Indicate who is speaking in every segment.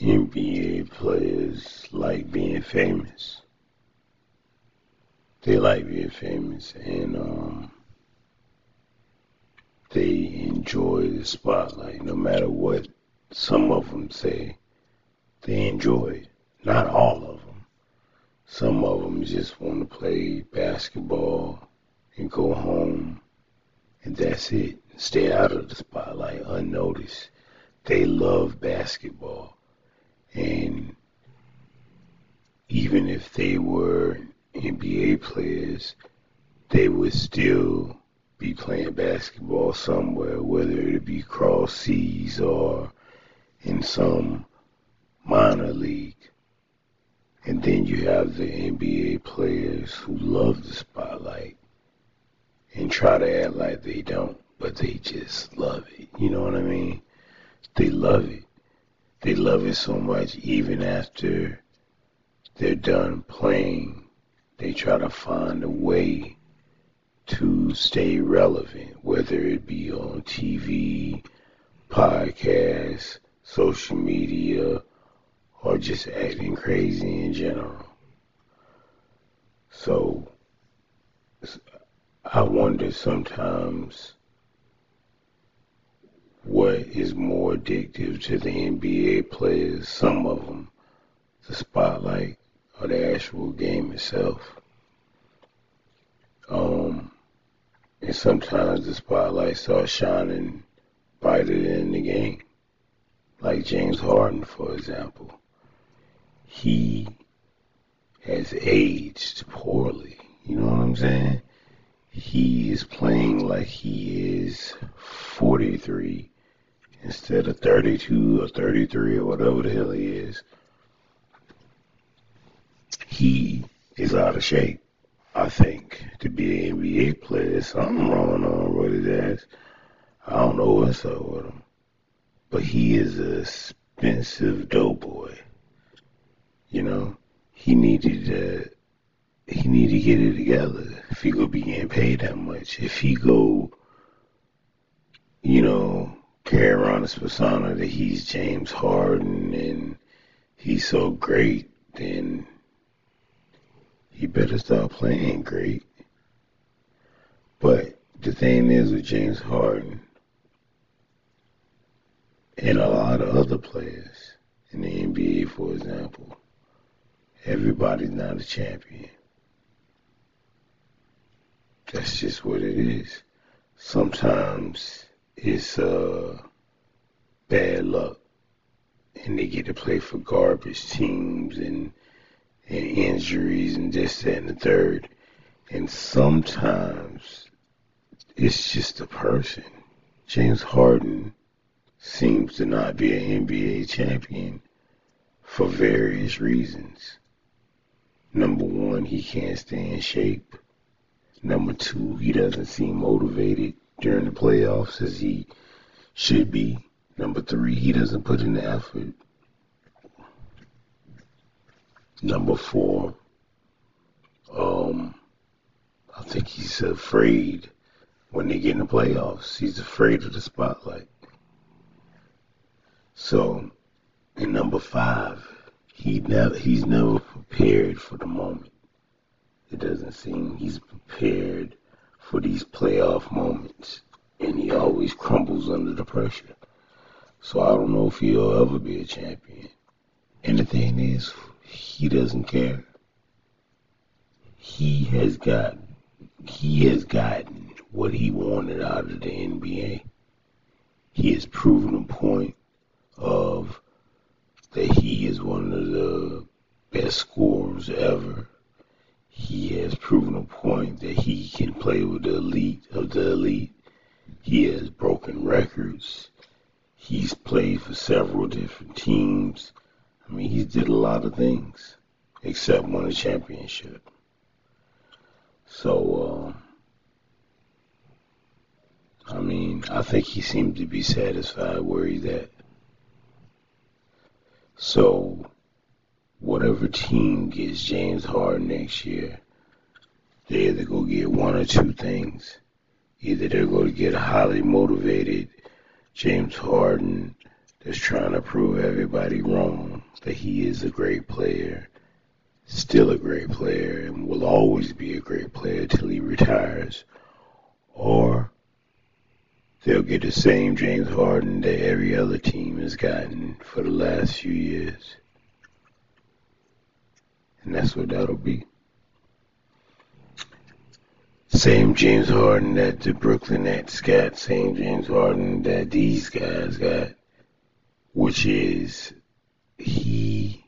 Speaker 1: NBA players like being famous. They like being famous and um, they enjoy the spotlight no matter what some of them say. They enjoy it. Not all of them. Some of them just want to play basketball and go home and that's it. Stay out of the spotlight unnoticed. They love basketball. And even if they were NBA players, they would still be playing basketball somewhere, whether it be cross seas or in some minor league. And then you have the NBA players who love the spotlight and try to act like they don't, but they just love it. You know what I mean? They love it. They love it so much even after they're done playing. They try to find a way to stay relevant, whether it be on TV, podcasts, social media, or just acting crazy in general. So I wonder sometimes what is more addictive to the NBA players, some of them, the spotlight or the actual game itself. Um, and sometimes the spotlight starts shining brighter than the game. Like James Harden, for example. He has aged poorly. You know what I'm saying? he is playing like he is 43 instead of 32 or 33 or whatever the hell he is. He is out of shape, I think, to be an NBA player. there's something wrong on with his ass. I don't know what's up with him. But he is a expensive doughboy. You know, he needed to he need to get it together if he gonna be getting paid that much. If he go, you know, carry around this persona that he's James Harden and he's so great, then he better start playing great. But the thing is with James Harden and a lot of other players in the NBA, for example, everybody's not a champion. That's just what it is. Sometimes it's uh, bad luck, and they get to play for garbage teams and and injuries and this, that, and the third. And sometimes it's just a person. James Harden seems to not be an NBA champion for various reasons. Number one, he can't stay in shape. Number two, he doesn't seem motivated during the playoffs as he should be. Number three, he doesn't put in the effort. Number four, um, I think he's afraid when they get in the playoffs. He's afraid of the spotlight. So, and number five, he never he's never prepared for the moment. It doesn't seem he's prepared for these playoff moments, and he always crumbles under the pressure. So I don't know if he'll ever be a champion. And the thing is, he doesn't care. He has got he has gotten what he wanted out of the NBA. He has proven a point of that he is one of the best scorers ever has proven a point that he can play with the elite of the elite. He has broken records. He's played for several different teams. I mean, he did a lot of things except win a championship. So, uh, I mean, I think he seems to be satisfied where he's at. So, whatever team gets James Harden next year, they either go get one or two things. Either they're going to get a highly motivated James Harden is trying to prove everybody wrong that he is a great player, still a great player, and will always be a great player till he retires. Or they'll get the same James Harden that every other team has gotten for the last few years. And that's what that'll be. Same James Harden that the Brooklyn Nets got, same James Harden that these guys got, which is he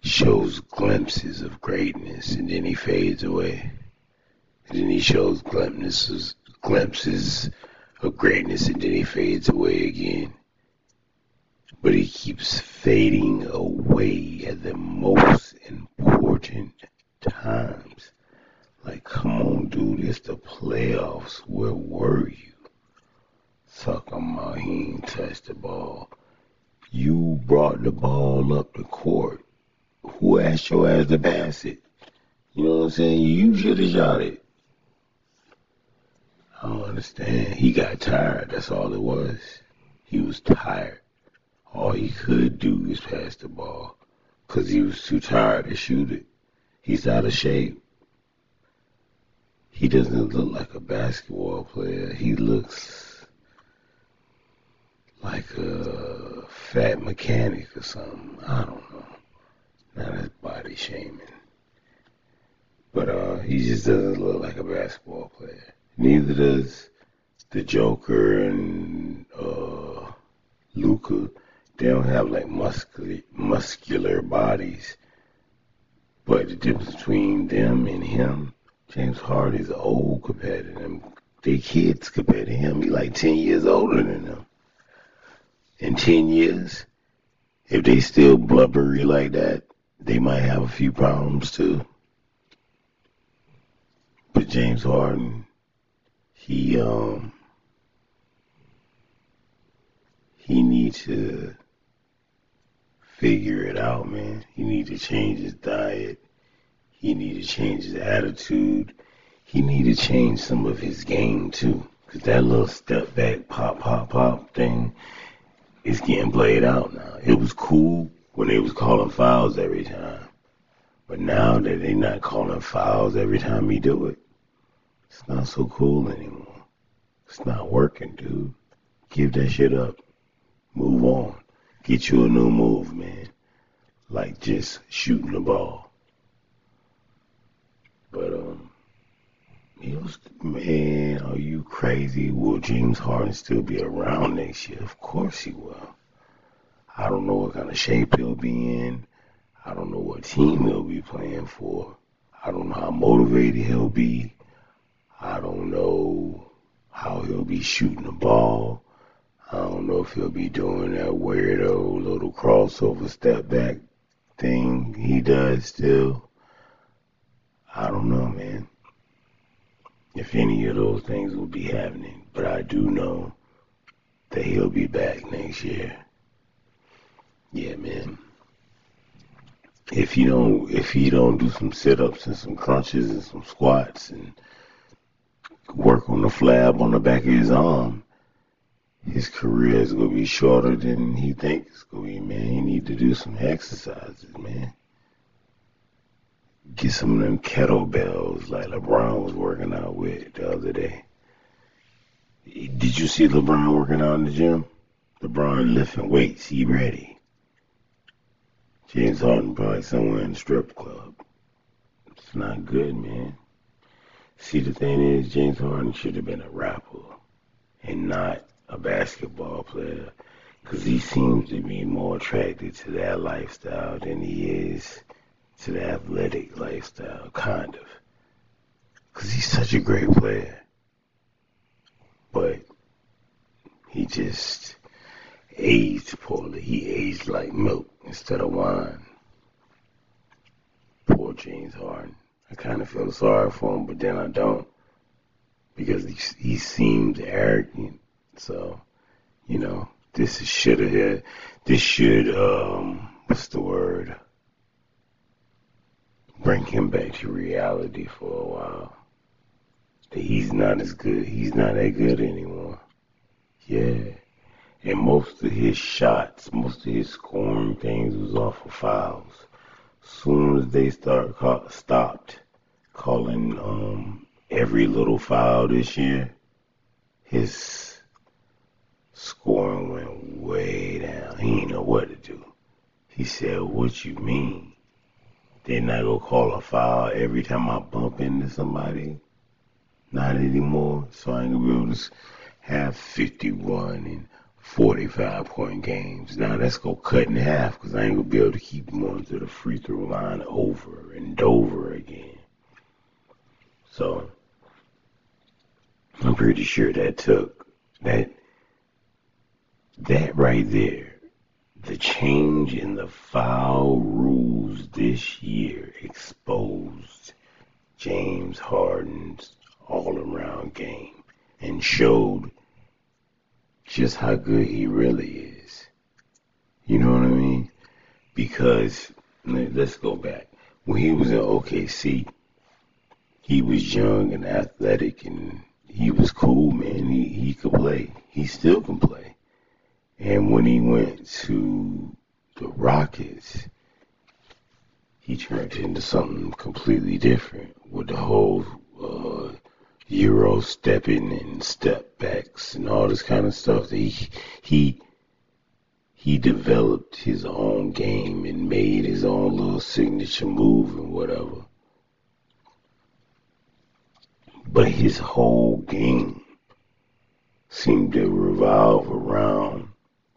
Speaker 1: shows glimpses of greatness and then he fades away. And then he shows glimpses, glimpses of greatness and then he fades away again. But he keeps fading away at the most important times. Like, come on, dude, it's the playoffs. Where were you? Talking about he ain't touched the ball. You brought the ball up the court. Who asked your ass to pass it? You know what I'm saying? You should have shot it. I don't understand. He got tired. That's all it was. He was tired. All he could do was pass the ball because he was too tired to shoot it. He's out of shape. He doesn't look like a basketball player. He looks like a fat mechanic or something. I don't know. Not as body shaming. But uh, he just doesn't look like a basketball player. Neither does the Joker and uh, Luka. They don't have like muscular muscular bodies. But the difference between them and him James Harden's old compared to them. They kids compared to him. He like 10 years older than them. In 10 years, if they still blubbery like that, they might have a few problems too. But James Harden, he um he needs to figure it out, man. He needs to change his diet. He needed to change his attitude. He needed to change some of his game too. Cause that little step back, pop, pop, pop thing is getting played out now. It was cool when they was calling fouls every time. But now that they not calling fouls every time he do it, it's not so cool anymore. It's not working, dude. Give that shit up. Move on. Get you a new move, man. Like just shooting the ball. But um, he was man. Are you crazy? Will James Harden still be around next year? Of course he will. I don't know what kind of shape he'll be in. I don't know what team he'll be playing for. I don't know how motivated he'll be. I don't know how he'll be shooting the ball. I don't know if he'll be doing that weirdo little crossover step back thing he does still. I don't know, man, if any of those things will be happening, but I do know that he'll be back next year. Yeah, man. If you don't, if he don't do some sit-ups and some crunches and some squats and work on the flab on the back of his arm, his career is gonna be shorter than he thinks it's gonna be. Man, he need to do some exercises, man get some of them kettlebells like LeBron was working out with the other day. Did you see LeBron working out in the gym? LeBron lifting weights, he ready. James Harden probably somewhere in the strip club. It's not good, man. See, the thing is, James Harden should have been a rapper and not a basketball player because he seems to be more attracted to that lifestyle than he is to the athletic lifestyle, kind of. Because he's such a great player. But he just aged poorly. He aged like milk instead of wine. Poor James Harden. I kind of feel sorry for him, but then I don't. Because he, he seems arrogant. So, you know, this is should have, this should, um, what's the word? Bring him back to reality for a while. That he's not as good. He's not that good anymore. Yeah. And most of his shots, most of his scoring things was off of fouls. Soon as they start call, stopped calling um, every little foul this year, his scoring went way down. He didn't know what to do. He said, "What you mean? They not gonna call a foul every time I bump into somebody? Not anymore. So I ain't gonna be able to have 51 and 45 point games. Now that's gonna cut in half because I ain't gonna be able to keep going to the free throw line over and over again. So I'm pretty sure that took that that right there, the change in the foul rules this year exposed James Harden's all around game and showed just how good he really is. You know what I mean? Because let's go back. When he was in OKC, he was young and athletic and he was cool, man. He he could play. He still can play. And when he went to the Rockets, he turned into something completely different with the whole uh, Euro stepping and step backs and all this kind of stuff. He he he developed his own game and made his own little signature move and whatever. But his whole game seemed to revolve around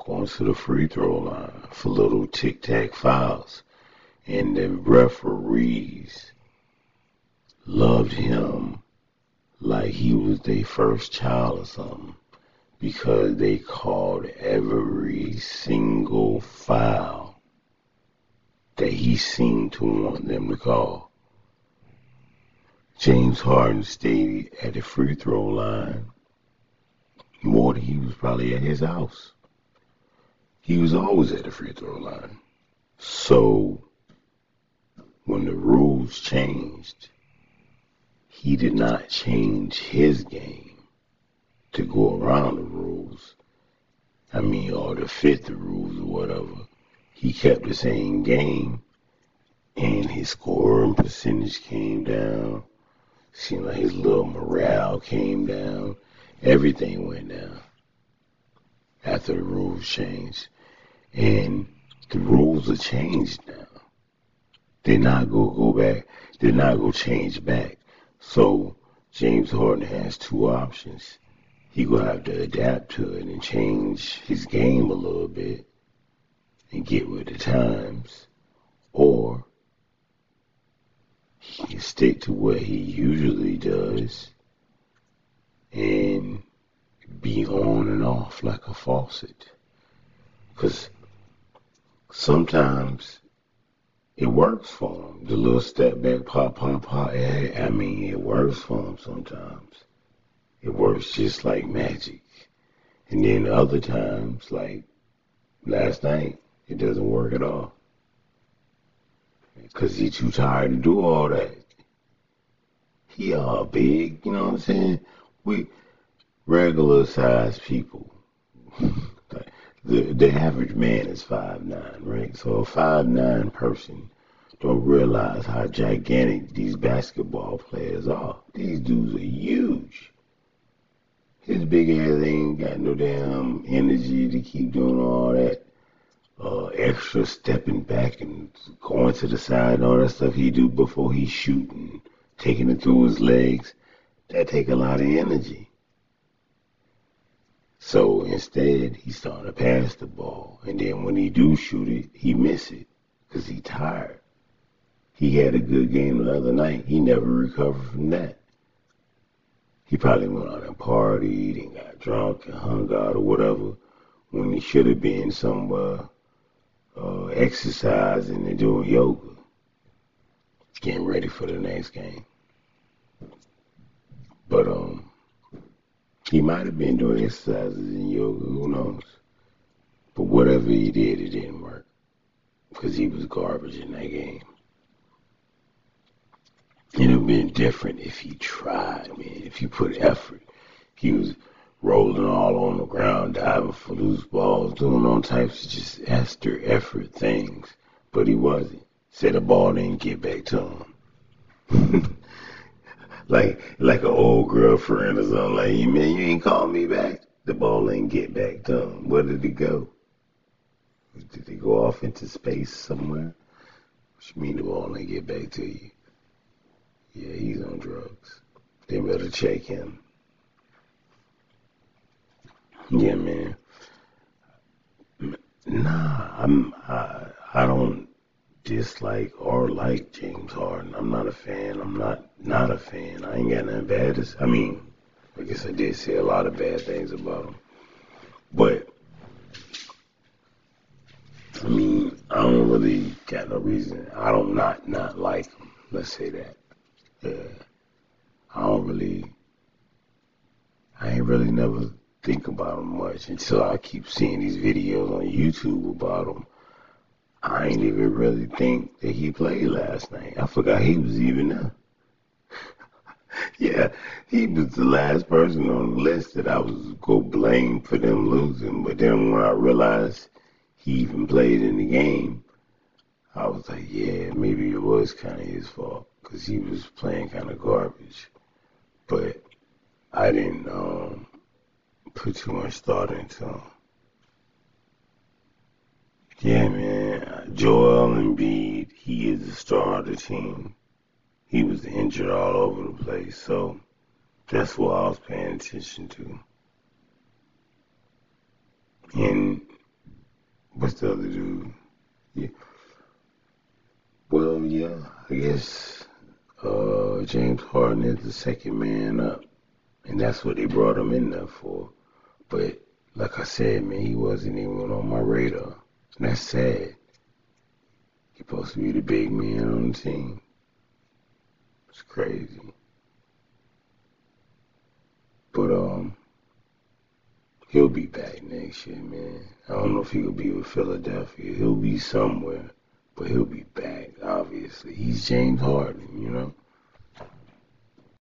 Speaker 1: going to the free throw line for little tic tac fouls. And the referees loved him like he was their first child or something because they called every single foul that he seemed to want them to call. James Harden stayed at the free throw line more than he was probably at his house. He was always at the free throw line. So when the rules changed, he did not change his game to go around the rules. I mean, or to fit the rules or whatever. He kept the same game, and his scoring percentage came down. Seemed like his little morale came down. Everything went down after the rules changed. And the rules are changed now. They're not gonna go back. They're not gonna change back. So James Harden has two options. He will have to adapt to it and change his game a little bit and get with the times, or he can stick to what he usually does and be on and off like a faucet. Because sometimes it works for them. The little step back, pop, pop, pop. I mean, it works for them sometimes. It works just like magic. And then other times, like last night, it doesn't work at all. Because he's too tired to do all that. He all big, you know what I'm saying? We regular sized people. the the average man is five nine, right? So a five nine person don't realize how gigantic these basketball players are. These dudes are huge. His big ass ain't got no damn energy to keep doing all that uh, extra stepping back and going to the side and all that stuff he do before he shooting, taking it through his legs. That take a lot of energy. So instead, he started to pass the ball. And then when he do shoot it, he miss it because he tired. He had a good game the other night. He never recovered from that. He probably went out and partied and got drunk and hung out or whatever when he should have been somewhere uh, exercising and doing yoga, getting ready for the next game. But um, he might have been doing exercises and yoga, who knows? But whatever he did, it didn't work because he was garbage in that game. It would have been different if he tried, man. If he put effort, he was rolling all on the ground, diving for loose balls, doing all types of just extra effort things. But he wasn't. Said the ball didn't get back to him. like like an old girlfriend or something. Like, you man, you ain't call me back. The ball ain't get back to him. Where did it go? Did it go off into space somewhere? You mean the ball ain't get back to you? Yeah, he's on drugs. They better check him. Yeah, man. Nah, I'm I, I don't dislike or like James Harden. I'm not a fan. I'm not not a fan. I ain't got nothing bad to say. I mean, I guess I did say a lot of bad things about him. But I mean, I don't really got no reason. I don't not not like him. Let's say that. Yeah. I don't really I ain't really never think about him much until I keep seeing these videos on YouTube about him. I ain't even really think that he played last night. I forgot he was even there. yeah, he was the last person on the list that I was go blame for them losing. But then when I realized he even played in the game, I was like, yeah, maybe it was kind of his fault because he was playing kind of garbage. But I didn't um, put too much thought into him. Yeah, man. Joel Embiid, he is the star of the team. He was injured all over the place, so that's what I was paying attention to. And what's the other dude? Yeah. Well, yeah, I guess uh, James Harden is the second man up, and that's what they brought him in there for. But like I said, man, he wasn't even on my radar. And that's sad. Supposed to be the big man on the team. It's crazy. But um he'll be back next year, man. I don't know if he'll be with Philadelphia. He'll be somewhere. But he'll be back, obviously. He's James Harden, you know?